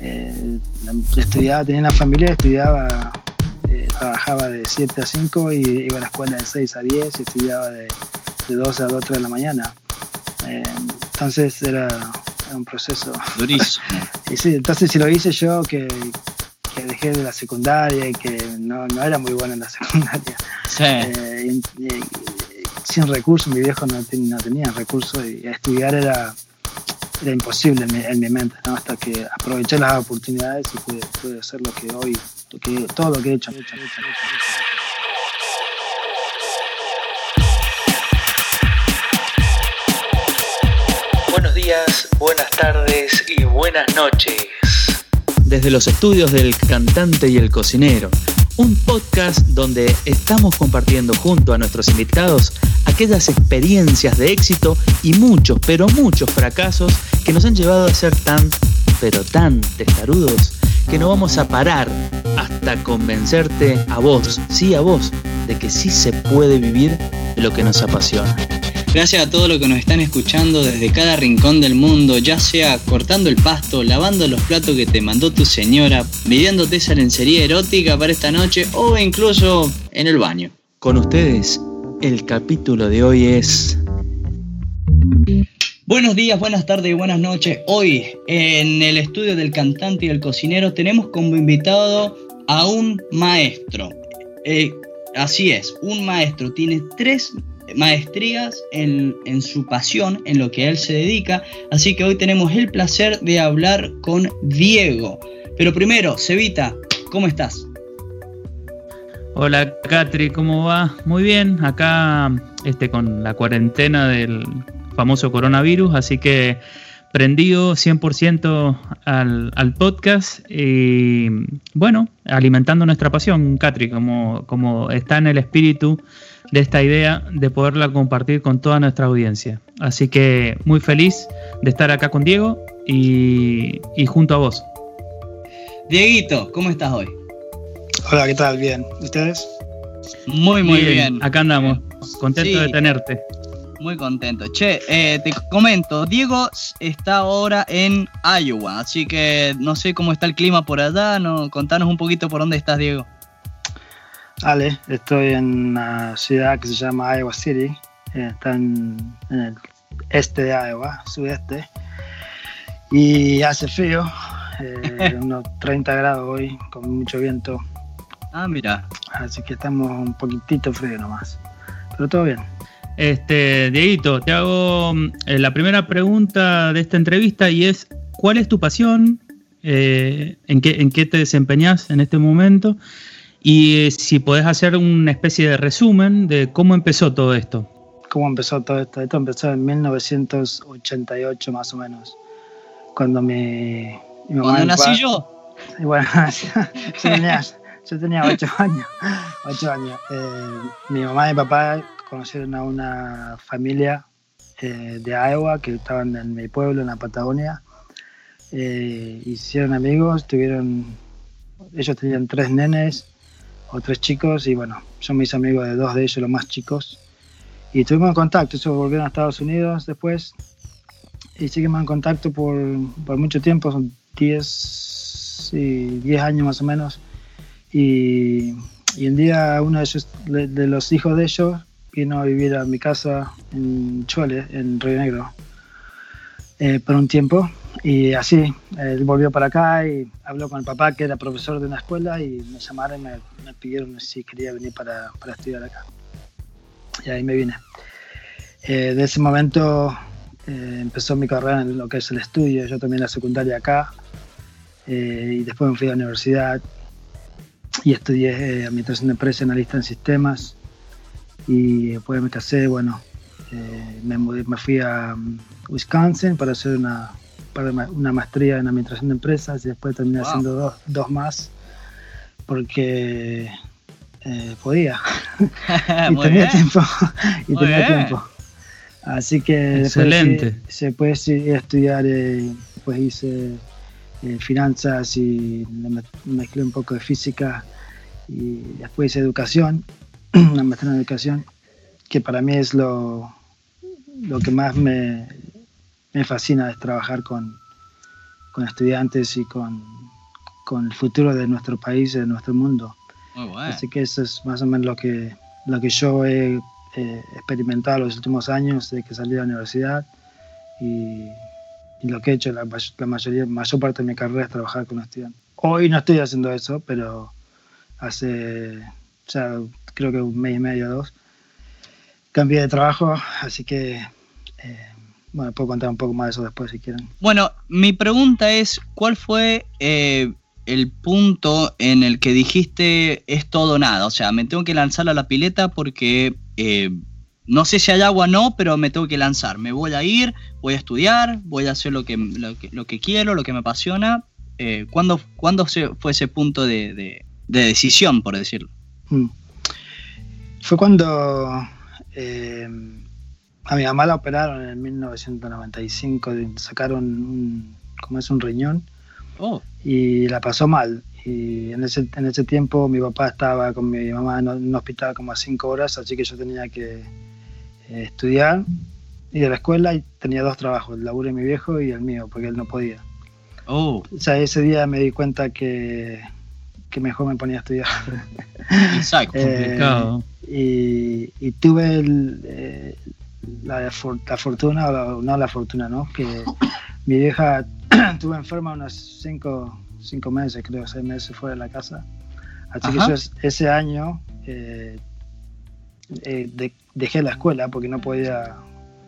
Eh, estudiaba, tenía una familia, estudiaba, eh, trabajaba de 7 a 5 y iba a la escuela de 6 a 10 y estudiaba de, de 2 a 2 de la mañana. Eh, entonces era, un proceso. Durísimo. y sí, entonces si lo hice yo, que, que dejé de la secundaria y que no, no, era muy bueno en la secundaria. Sí. Eh, y, y, sin recursos, mi viejo no, ten, no tenía recursos y estudiar era, era imposible en mi, en mi mente, ¿no? hasta que aproveché las oportunidades y pude, pude hacer lo que hoy, lo que, todo lo que he hecho. hecho, hecho, hecho Buenos días, buenas tardes y buenas noches. Desde los estudios del cantante y el cocinero, un podcast donde estamos compartiendo junto a nuestros invitados aquellas experiencias de éxito y muchos, pero muchos fracasos que nos han llevado a ser tan, pero tan testarudos que no vamos a parar hasta convencerte a vos, sí a vos, de que sí se puede vivir de lo que nos apasiona. Gracias a todos los que nos están escuchando desde cada rincón del mundo, ya sea cortando el pasto, lavando los platos que te mandó tu señora, midiéndote esa lencería erótica para esta noche o incluso en el baño. Con ustedes, el capítulo de hoy es... Buenos días, buenas tardes y buenas noches. Hoy en el estudio del cantante y el cocinero tenemos como invitado a un maestro. Eh, así es, un maestro. Tiene tres maestrías en, su pasión, en lo que él se dedica. Así que hoy tenemos el placer de hablar con Diego. Pero primero, Cevita, ¿cómo estás? Hola Catri, ¿cómo va? Muy bien, acá este, con la cuarentena del famoso coronavirus, así que prendido 100% al, al, podcast y bueno, alimentando nuestra pasión, Catri, como, como está en el espíritu de esta idea de poderla compartir con toda nuestra audiencia. Así que muy feliz de estar acá con Diego y, y junto a vos. Dieguito, ¿cómo estás hoy? Hola, ¿qué tal? Bien. ¿Ustedes? Muy, muy bien. bien. Acá andamos. Contento sí, de tenerte. Muy contento. Che, eh, te comento, Diego está ahora en Iowa, así que no sé cómo está el clima por allá. No, contanos un poquito por dónde estás, Diego. Ale, estoy en una ciudad que se llama Iowa City, eh, está en, en, el este de Iowa, sudeste, y hace frío, eh, unos 30 grados hoy, con mucho viento. Ah, mira. Así que estamos un poquitito frío nomás, pero todo bien. Este, Dieguito, te hago eh, la primera pregunta de esta entrevista y es, ¿cuál es tu pasión? Eh, ¿en, qué, ¿En qué te desempeñas en este momento? Y eh, si podés hacer una especie de resumen de cómo empezó todo esto. ¿Cómo empezó todo esto? Esto empezó en 1988 más o menos, cuando mi, mi mamá... ¿Cuándo nací yo? Y bueno, yo tenía, yo tenía 8 años. 8 años. Eh, mi mamá y mi papá conocieron a una familia eh, de Iowa que estaban en mi pueblo, en la Patagonia. Eh, hicieron amigos, tuvieron... Ellos tenían tres nenes o tres chicos y bueno, son mis amigos de dos de ellos, los más chicos. Y estuvimos en contacto, ellos volvieron a Estados Unidos después y seguimos en contacto por, por mucho tiempo, son 10, sí, 10 años más o menos. Y, y un día uno de, ellos, de, de, los hijos de ellos vino a vivir a mi casa en Chole, en Río Negro, eh, por un tiempo. Y así, él volvió para acá y habló con el papá, que era profesor de una escuela, y me llamaron y me, me pidieron si quería venir para, para, estudiar acá. Y ahí me vine. Eh, de ese momento eh, empezó mi carrera en lo que es el estudio. Yo también la secundaria acá. Eh, y después me fui a la universidad y estudié Administración de Empresas, Analista en Sistemas. Y después me casé, bueno, me, me fui a um, Wisconsin para hacer una para una maestría en administración de empresas y después terminé wow. haciendo dos, dos, más porque eh, podía y tenía bien. tiempo y Muy tenía bien. tiempo así que excelente después, ir a estudiar eh, pues hice eh, finanzas y me mezclé un poco de física y después hice educación una maestría en educación que para mí es lo, lo que más me, me fascina es trabajar con, con estudiantes y con, con el futuro de nuestro país, de nuestro mundo. Muy bueno. Así que eso es más o menos lo que, lo que yo he eh, experimentado los últimos años de que salí de la universidad y, y lo que he hecho la, la mayoría, mayor parte de mi carrera es trabajar con estudiantes. Hoy no estoy haciendo eso, pero hace ya creo que un mes y medio, dos, cambié de trabajo, así que eh, bueno, puedo contar un poco más de eso después si quieren. Bueno, mi pregunta es, ¿cuál fue eh, el punto en el que dijiste es todo o nada? O sea, me tengo que lanzar a la pileta porque eh, no sé si hay agua o no, pero me tengo que lanzar. Me voy a ir, voy a estudiar, voy a hacer lo que, lo que, lo que quiero, lo que me apasiona. Eh, ¿cuándo, cuándo fue ese punto de, de- de decisión, por decirlo? Mm. Fue cuando eh, a mi mamá la operaron en 1995, de- sacaron un, como es un riñón Oh, y la pasó mal. Y en ese, en ese tiempo mi papá estaba con mi mamá en un hospital como a cinco horas, así que yo tenía que eh, estudiar, ir a la escuela y tenía dos trabajos, el laburo de mi viejo y el mío, porque él no podía. oh, O sea, ese día me di cuenta que, que mejor me ponía a estudiar. exacto. Eh, Complicado. y, y tuve el, eh, la, la fortuna, o no la fortuna, ¿no? Que mi vieja estuvo enferma unos cinco, cinco meses, creo, seis meses fuera de la casa. Así que yo es- ese año eh, eh, de- dejé la escuela porque no podía,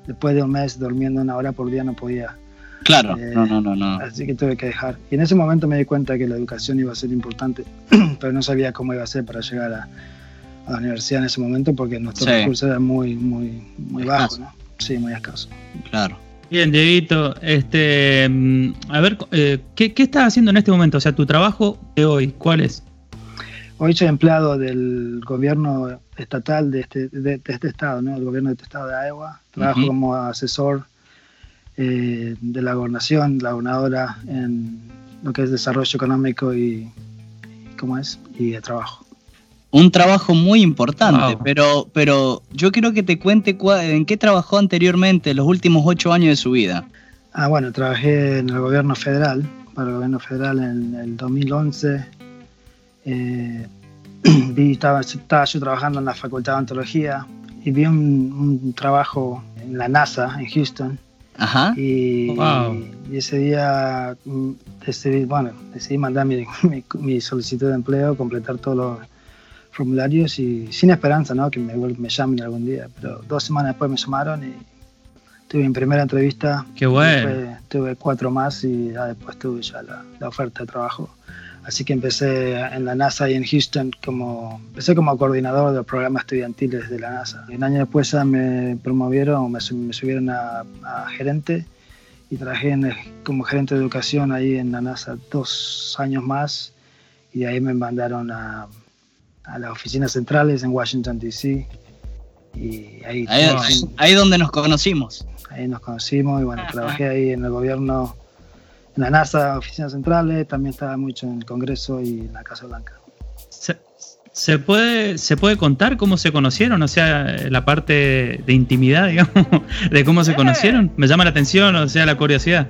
después de un mes durmiendo una hora por día no podía. Claro, eh, no, no, no, no. Así que tuve que dejar. Y en ese momento me di cuenta que la educación iba a ser importante, pero no sabía cómo iba a ser para llegar a, a la universidad en ese momento porque nuestro Sí. recurso era muy, muy, muy bajo, Escaso. ¿no? Sí, muy escaso. Claro. Bien, Dieguito, este, mm, a ver, eh, ¿qué, ¿qué estás haciendo en este momento? O sea, tu trabajo de hoy, ¿cuál es? Hoy soy empleado del gobierno estatal de este, de, de este estado, ¿no? El gobierno de este estado de Iowa. Trabajo como asesor eh, de la gobernación, la gobernadora en lo que es desarrollo económico y, ¿cómo es? Y de trabajo. Un trabajo muy importante, Wow. pero, pero yo quiero que te cuente cua- en qué trabajó anteriormente los últimos ocho años de su vida. Ah, bueno, trabajé en el gobierno federal, para el gobierno federal en el 2011. Eh, vi, estaba, estaba yo trabajando en la Facultad de Ontología y vi un, un trabajo en la NASA, en Houston. Ajá. Y, Wow. y ese día mm, decidí, bueno, decidí mandar mi, mi- mi solicitud de empleo, completar todos los formularios y sin esperanza, ¿no? Que me, me llamen algún día. Pero dos semanas después me llamaron y tuve mi primera entrevista. Qué bueno. Después tuve cuatro más y ya después tuve ya la, la oferta de trabajo. Así que empecé en la NASA y en Houston como, empecé como coordinador de programas estudiantiles de la NASA. Y un año después ya me promovieron, me, me subieron a, a gerente y trabajé en como gerente de educación ahí en la NASA dos años más y de ahí me mandaron a, a las oficinas centrales en Washington, D.C. Y ahí, Ahí, donde nos conocimos. ahí nos conocimos y bueno, trabajé ahí en el gobierno, en la NASA, oficinas centrales, también estaba mucho en el Congreso y en la Casa Blanca. ¿Se, se puede, ¿Se puede contar cómo se conocieron? O sea, la parte de intimidad, digamos, de cómo se conocieron. Me llama la atención, o sea, la curiosidad.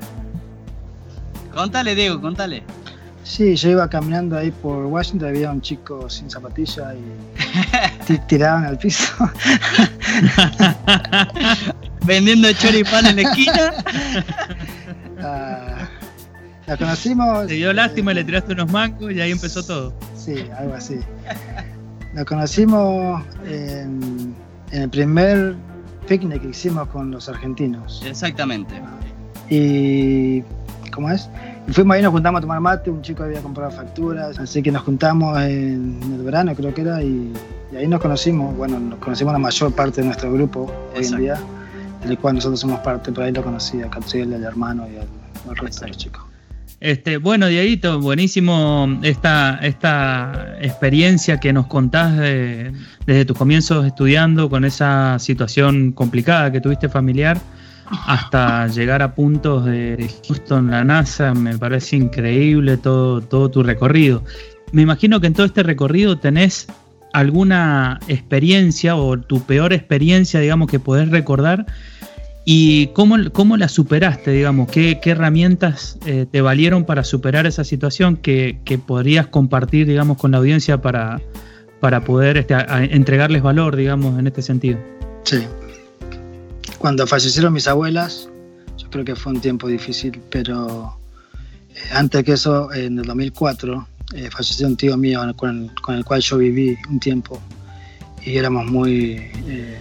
Contale, Diego, contale. Sí, yo iba caminando ahí por Washington, había un chico sin zapatilla y ti- tirado en el piso. Vendiendo choripán en la esquina. Ah, la conocimos. Te dio eh, lástima y le tiraste unos mangos y ahí empezó todo. Sí, algo así. Nos conocimos en, en el primer picnic que hicimos con los argentinos. Exactamente. Y. ¿Cómo es? Fuimos ahí, nos juntamos a tomar mate, un chico había comprado facturas, así que nos juntamos en el verano, creo que era, y, y ahí nos conocimos. Bueno, nos conocimos la mayor parte de nuestro grupo hoy en día, del cual nosotros somos parte, pero ahí lo conocí a Catriel, al hermano y al, al resto de los chicos. Este, bueno, Dieguito, buenísimo esta, esta experiencia que nos contás de- desde tus comienzos estudiando con esa situación complicada que tuviste familiar hasta llegar a puntos de Houston, la NASA, me parece increíble todo, todo tu recorrido. Me imagino que en todo este recorrido tenés alguna experiencia o tu peor experiencia, digamos, que podés recordar ¿Y cómo, cómo la superaste, digamos? ¿Qué, herramientas eh, te valieron para superar esa situación que, que, podrías compartir, digamos, con la audiencia para, para poder este, entregarles valor, digamos, en este sentido? Sí. Cuando fallecieron mis abuelas, yo creo que fue un tiempo difícil, pero eh, antes que eso, en el 2004, eh, falleció un tío mío con con el, cual yo viví un tiempo y éramos muy, eh,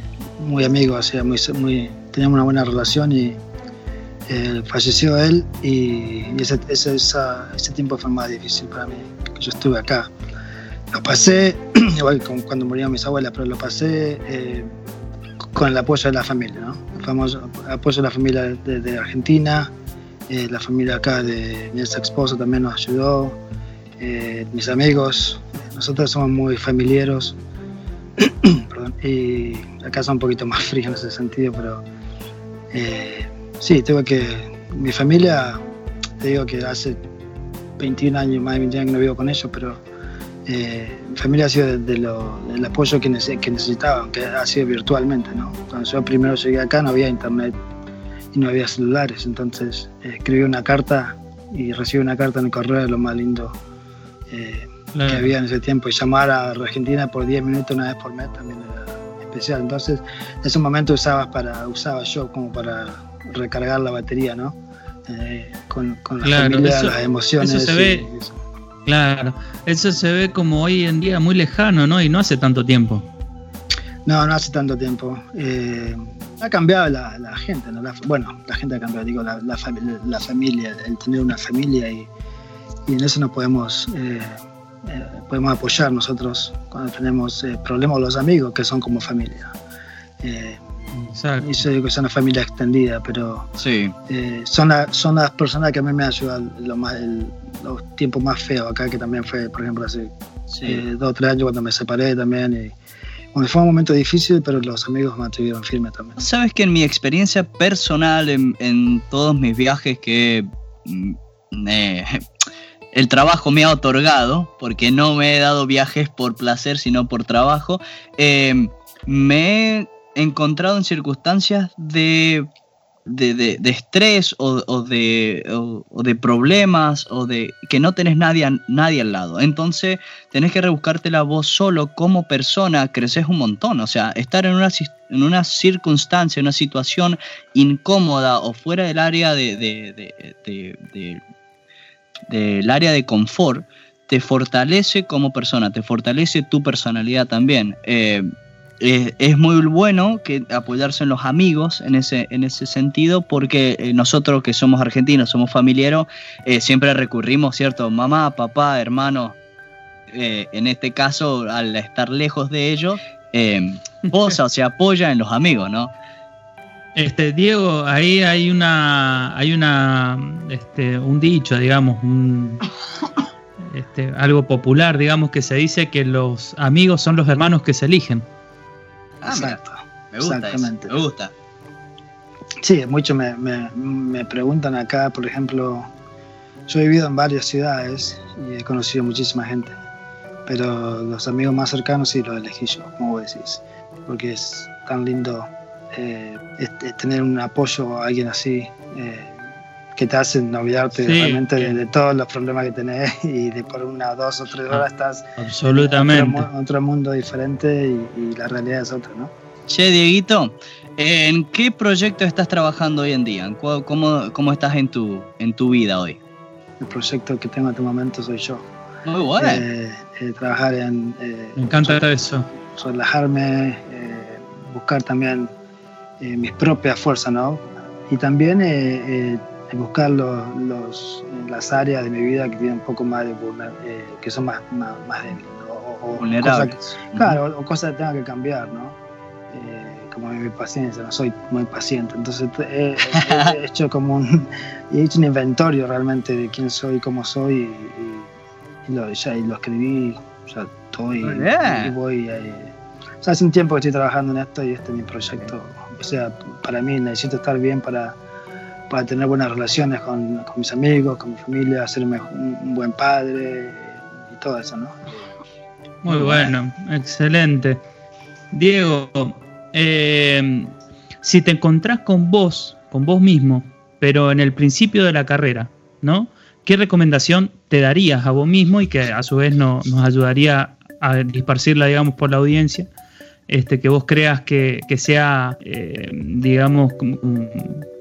muy amigos, teníamos una buena relación y falleció él y, ese, ese, ese, tiempo fue más difícil para mí, yo estuve acá. Lo pasé, igual con, cuando murieron mis abuelas, pero lo pasé con el apoyo de la familia, ¿no? Famoso apoyo de la familia de, Argentina, eh, la familia acá de mi ex esposo también nos ayudó, eh, mis amigos, nosotros somos muy familiares y acá son un poquito más fríos en ese sentido, pero eh, sí, tengo que. Mi familia, te digo que hace 21 años, más de 21 años que no vivo con ellos, pero eh, mi familia ha sido de, de lo, del apoyo que, nece, que necesitaba, aunque ha sido virtualmente. ¿no? Cuando yo primero llegué acá no había internet y no había celulares, entonces eh, escribí una carta y recibí una carta en el correo de lo más lindo. Eh, claro. que había en ese tiempo y llamar a Argentina por 10 minutos una vez por mes también era especial. Entonces, en ese momento usabas para, usaba yo como para recargar la batería, ¿no? Eh, con, con, la claro, familia, eso, las emociones. Eso se ve, eso. Claro, eso se ve como hoy en día muy lejano, ¿no? Y no hace tanto tiempo. No, no hace tanto tiempo. Eh, ha cambiado la, la gente, ¿no? La, bueno, la gente ha cambiado, digo, la, la, la familia, el tener una familia y, y en eso nos podemos eh, eh, podemos apoyar nosotros cuando tenemos eh, problemas los amigos que son como familia. Eh, y yo digo que son una familia extendida, pero sí. Eh, son, la, son las personas que a mí me ayudan lo más, el, los tiempos más feos acá, que también fue, por ejemplo, hace sí. Eh, dos o tres años cuando me separé también. Y, bueno, fue un momento difícil, pero los amigos me mantuvieron firme también. Sabes que en mi experiencia personal, en, en todos mis viajes que mm, eh, el trabajo me ha otorgado, porque no me he dado viajes por placer, sino por trabajo, eh, me he encontrado en circunstancias de, de, de, estrés o, o de, o, de problemas o de que no tenés nadie, nadie al lado. Entonces tenés que rebuscarte vos solo como persona, creces un montón. O sea, estar en una, en una circunstancia, una situación incómoda o fuera del área de, de del área de confort te fortalece como persona, te fortalece tu personalidad también. Eh, eh, es muy bueno que apoyarse en los amigos en ese, en ese sentido, porque eh, nosotros que somos argentinos, somos familiares, eh, siempre recurrimos, ¿cierto? Mamá, papá, hermano, en este caso, al estar lejos de ellos, posa o se apoya en los amigos, ¿no? Este, Diego, ahí hay una, hay una, este, un dicho, digamos, un, este, algo popular, digamos, que se dice que los amigos son los hermanos que se eligen. Ah, Exacto. Me gusta Exactamente. Eso, me gusta. Sí, muchos me, me, me, preguntan acá, por ejemplo, yo he vivido en varias ciudades y he conocido muchísima gente, pero los amigos más cercanos sí los elegí yo, como vos decís, porque es tan lindo eh, es, es tener un apoyo a alguien así eh, que te hacen olvidarte sí, realmente de, de, todos los problemas que tenés y de por una, dos o tres horas ah, estás absolutamente en otro, otro mundo diferente y, y, la realidad es otra, ¿no? Che, Dieguito, ¿en qué proyecto estás trabajando hoy en día? ¿Cómo, cómo estás en tu, en tu vida hoy? El proyecto que tengo en este momento soy yo. Muy bueno. Eh, eh, trabajar en... Me encanta eso. Relajarme, buscar también eh, mis propias fuerzas, ¿no? Y también eh, eh, buscar los, los, las áreas de mi vida que tienen un poco más de que son más, más, más débiles, o, o vulnerables. Cosas, claro, o, o, cosas que tengan que cambiar, ¿no? como mi paciencia, no soy muy paciente, entonces he, he hecho como un, he hecho un inventario realmente de quién soy, cómo soy y, y, y lo, ya, y lo escribí, ya estoy, y voy, o sea, hace un tiempo que estoy trabajando en esto y este es mi proyecto. O sea, para mí necesito estar bien para, para tener buenas relaciones con, mis amigos, con mi familia, hacerme un, buen padre y todo eso, ¿no? Muy bueno, excelente. Diego, eh, si te encontrás con vos, con vos mismo, pero en el principio de la carrera, ¿no? ¿Qué recomendación te darías a vos mismo y que a su vez nos ayudaría a disparcirla, digamos, por la audiencia? Este, que vos creas que, sea, eh, digamos,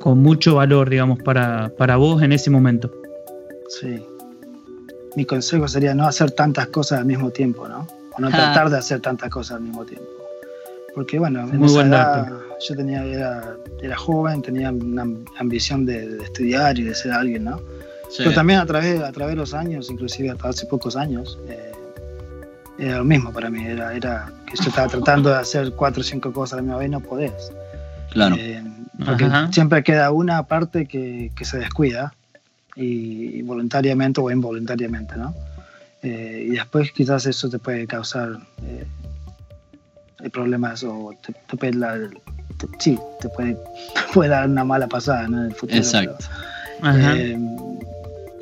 con, mucho valor, digamos, para, para vos en ese momento. Sí. Mi consejo sería no hacer tantas cosas al mismo tiempo, ¿no? O no tratar de hacer tantas cosas al mismo tiempo. Porque, bueno, en esa edad, yo tenía, era, era, joven, tenía una ambición de, estudiar y de ser alguien, ¿no? Pero también a través, a través de los años, inclusive hasta hace pocos años, eh, era lo mismo para mí. Era, era que yo estaba tratando de hacer cuatro o cinco cosas a la misma vez y no podés. Claro. Eh, porque siempre queda una parte que, que se descuida, y, voluntariamente o involuntariamente, ¿no? Eh, y después quizás eso te puede causar problemas o te, puede, sí, te puede, puede, dar una mala pasada en el futuro. Exacto.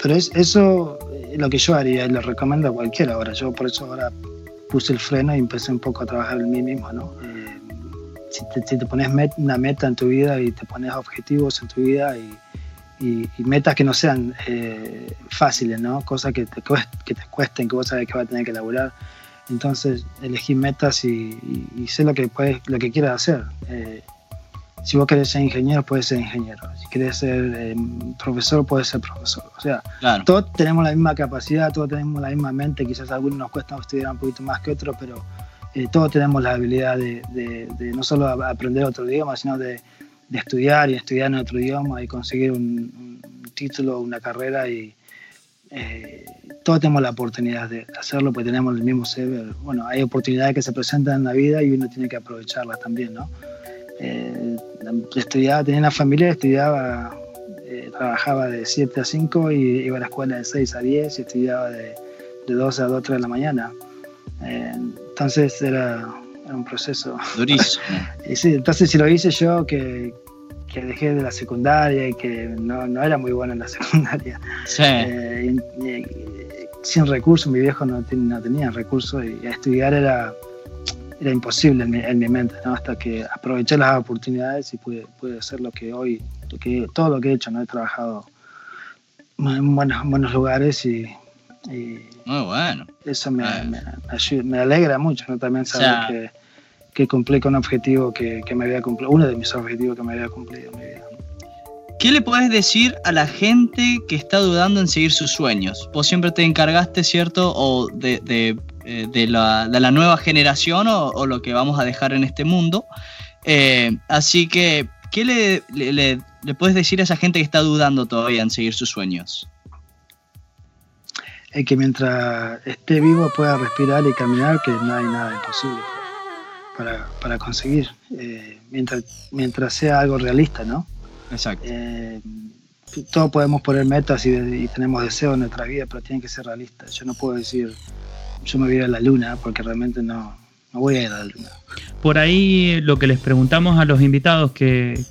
Pero, es, eso es lo que yo haría y lo recomiendo a cualquiera ahora. Yo por eso ahora puse el freno y empecé un poco a trabajar en mí mismo, ¿no? Eh, si, te, pones una meta en tu vida y te pones objetivos en tu vida y, metas que no sean eh, fáciles, ¿no? Cosas que te, que te cuesten, que vos sabes que vas a tener que elaborar. Entonces, elegí metas y, sé lo que, puedes, lo que quieras hacer. Eh, si vos querés ser ingeniero, puedes ser ingeniero. Si querés ser eh, profesor, puedes ser profesor. O sea, todos tenemos la misma capacidad, todos tenemos la misma mente. Quizás a algunos nos cuesta estudiar un poquito más que otros, pero eh, todos tenemos la habilidad de, no solo aprender otro idioma, sino de, estudiar y estudiar en otro idioma y conseguir un, título, una carrera y eh, todos tenemos la oportunidad de hacerlo porque tenemos el mismo. Bueno, hay oportunidades que se presentan en la vida y uno tiene que aprovecharlas también, ¿no? Eh, estudiaba, tenía una familia, estudiaba, trabajaba de 7 a 5 y iba a la escuela de 6 a 10 y estudiaba de, de 12 a 2 3 de la mañana. Eh, entonces era, un proceso. Durísimo. y sí, entonces si lo hice yo, que, que dejé de la secundaria y que no, no era muy bueno en la secundaria. Sí. sin recursos, mi viejo no, no tenía recursos y estudiar era era imposible en mi, mente, ¿no? hasta que aproveché las oportunidades y pude, pude hacer lo que hoy, que, todo lo que he hecho, ¿no? he trabajado en buenos, buenos lugares y, Muy bueno. eso me, me, me, alegra mucho ¿no? también saber que, que, cumplí con un objetivo que, que, me había cumplido, uno de mis objetivos que me había cumplido en mi vida. ¿Qué le puedes decir a la gente que está dudando en seguir sus sueños? Vos siempre te encargaste, ¿cierto? O de eh, de, la, de, la, nueva generación o, lo que vamos a dejar en este mundo. Eh, así que, ¿qué le, le, le, puedes decir a esa gente que está dudando todavía en seguir sus sueños? Es que mientras esté vivo pueda respirar y caminar, que no hay nada imposible para, para conseguir. Eh, mientras, mientras sea algo realista, ¿no? Exacto. todos podemos poner metas y, y, tenemos deseos en nuestra vida, pero tienen que ser realistas. Yo no puedo decir, yo me voy a la luna porque realmente no, voy a ir a la luna. Por ahí lo que les preguntamos a los invitados que,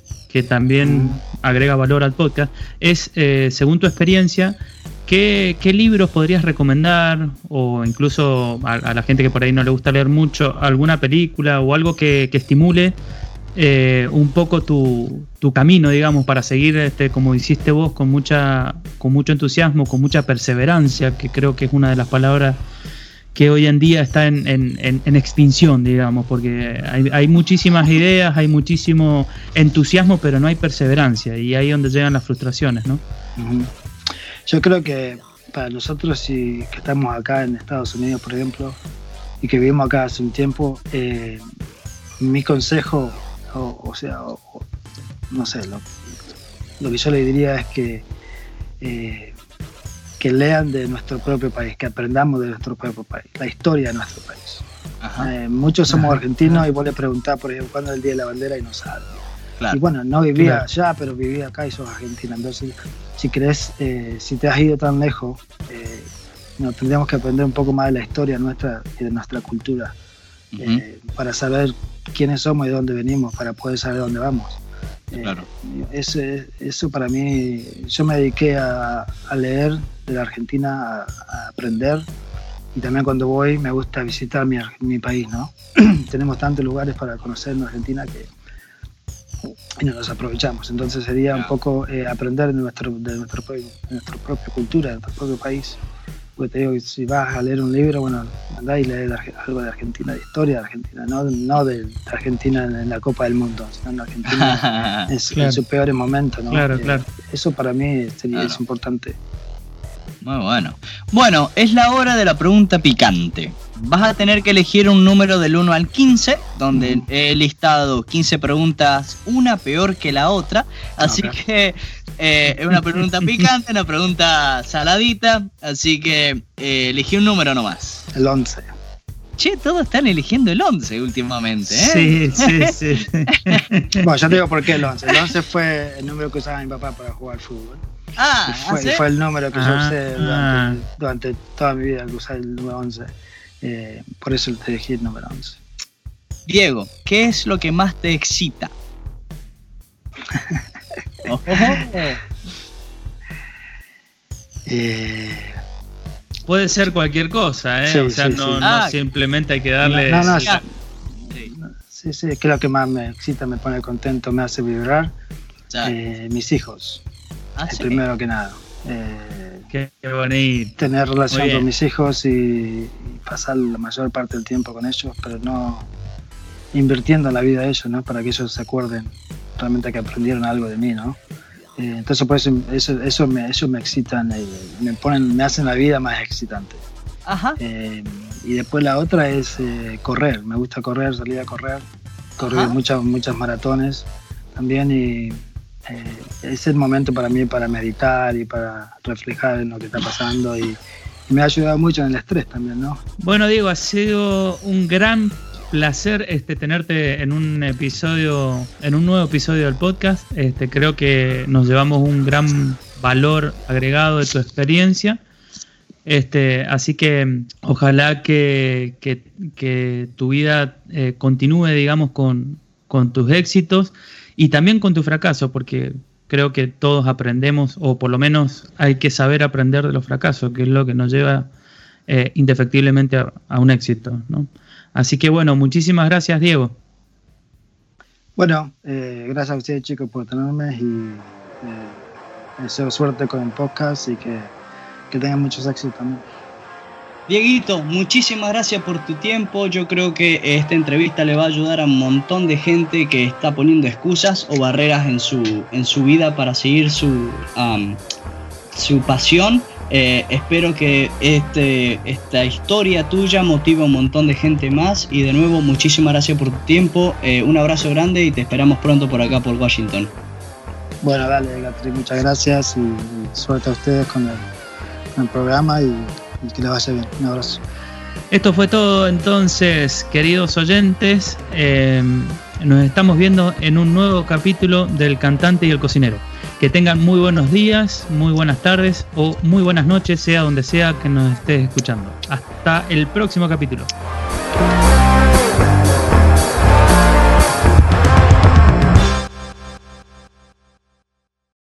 también agrega valor al podcast es, eh, según tu experiencia, ¿qué, libros podrías recomendar o incluso a, la gente que por ahí no le gusta leer mucho, alguna película o algo que, estimule eh, un poco tu, camino, digamos, para seguir este, como hiciste vos, con, mucha, con mucho entusiasmo, con mucha perseverancia, que creo que es una de las palabras que hoy en día está en, extinción, digamos, porque hay, muchísimas ideas, hay muchísimo entusiasmo, pero no hay perseverancia y ahí es donde llegan las frustraciones, ¿no? Yo creo que para nosotros si, que estamos acá en Estados Unidos, por ejemplo, y que vivimos acá hace un tiempo, eh, mi consejo, o, sea, no sé, lo, que yo le diría es que eh, que lean de nuestro propio país, que aprendamos de nuestro propio país, la historia de nuestro país. Eh, muchos somos argentinos y vos le preguntás, por ejemplo, cuándo es el Día de la Bandera y no sabes. Y bueno, no vivía allá, pero vivía acá y sos argentina. Entonces, si crees, eh, si te has ido tan lejos, eh, tendríamos que aprender un poco más de la historia nuestra y de nuestra cultura eh, para saber quiénes somos y de dónde venimos, para poder saber dónde vamos. Claro. Eso, eso para mí, yo me dediqué a, a leer de la Argentina a, aprender y también cuando voy me gusta visitar mi, mi país, ¿no? Tenemos tantos lugares para conocer en Argentina que y no los aprovechamos. Entonces sería un poco eh, aprender de, nuestro, de, nuestro, de nuestra propia cultura, de nuestro propio país. Porque te digo que si vas a leer un libro, bueno, andá y lee algo de Argentina, de historia de Argentina, no, no de Argentina en la Copa del Mundo, sino en Argentina es, en sus peores momentos. ¿no? Claro, claro. Eso para mí sería, es importante. Muy bueno. Bueno, es la hora de la pregunta picante. Vas a tener que elegir un número del 1 al 15, donde he listado 15 preguntas, una peor que la otra. Así que eh, es una pregunta picante, una pregunta saladita. Así que eh, elegí un número nomás. El 11. Che, todos están eligiendo el 11 últimamente, ¿eh? Sí, sí, sí. bueno, ya te digo por qué el 11. El 11 fue el número que usaba mi papá para jugar fútbol. Ah, y fue, ¿ah, sí? fue, el número que yo Ah, usé ah. durante, durante toda mi vida, que usé el número 11. Eh, por eso te elegí el número 11. Diego, ¿qué es lo que más te excita? Eh, Puede ser cualquier cosa, ¿eh? Sí, o sea, sí, no, sí. no Ah. simplemente hay que darle. No, no, sí. Sí, es que lo que más me excita, me pone contento, me hace vibrar. Eh, mis hijos, Ah, primero que nada. Eh, Qué, bonito. tener relación con mis hijos y, y pasar la mayor parte del tiempo con ellos, pero no invirtiendo en la vida de ellos, ¿no? Para que ellos se acuerden realmente que aprendieron algo de mí, ¿no? Eh, entonces, por eso, eso, eso, me, eso me excitan, eh, me ponen, me hacen la vida más excitante. Ajá. Eh, y después la otra es eh, correr, me gusta correr, salir a correr, correr muchas, muchas maratones también y eh, es el momento para mí para meditar y para reflejar en lo que está pasando y, y me ha ayudado mucho en el estrés también, ¿no? Bueno, Diego, ha sido un gran placer este, tenerte en un episodio, en un nuevo episodio del podcast. Este, creo que nos llevamos un gran valor agregado de tu experiencia. Este, así que ojalá que, que- que tu vida eh, continúe, digamos, con, con tus éxitos y también con tu fracaso, porque creo que todos aprendemos, o por lo menos hay que saber aprender de los fracasos, que es lo que nos lleva eh, indefectiblemente a, un éxito. ¿no? Así que bueno, muchísimas gracias, Diego. Bueno, eh, gracias a ustedes chicos por tenerme y eh, deseo suerte con el podcast y que, que tengan muchos éxitos también. Dieguito, muchísimas gracias por tu tiempo. Yo creo que esta entrevista le va a ayudar a un montón de gente que está poniendo excusas o barreras en su, en su vida para seguir su, su pasión. Eh, espero que este, esta historia tuya motive a un montón de gente más. Y de nuevo, muchísimas gracias por tu tiempo. Eh, un abrazo grande y te esperamos pronto por acá, por Washington. Bueno, dale, Gatri, muchas gracias y, y suerte a ustedes con el, con el programa y, y que les vaya bien. Un abrazo. Esto fue todo entonces, queridos oyentes. Eh, nos estamos viendo en un nuevo capítulo del cantante y el cocinero. Que tengan muy buenos días, muy buenas tardes o muy buenas noches, sea donde sea que nos estés escuchando. Hasta el próximo capítulo.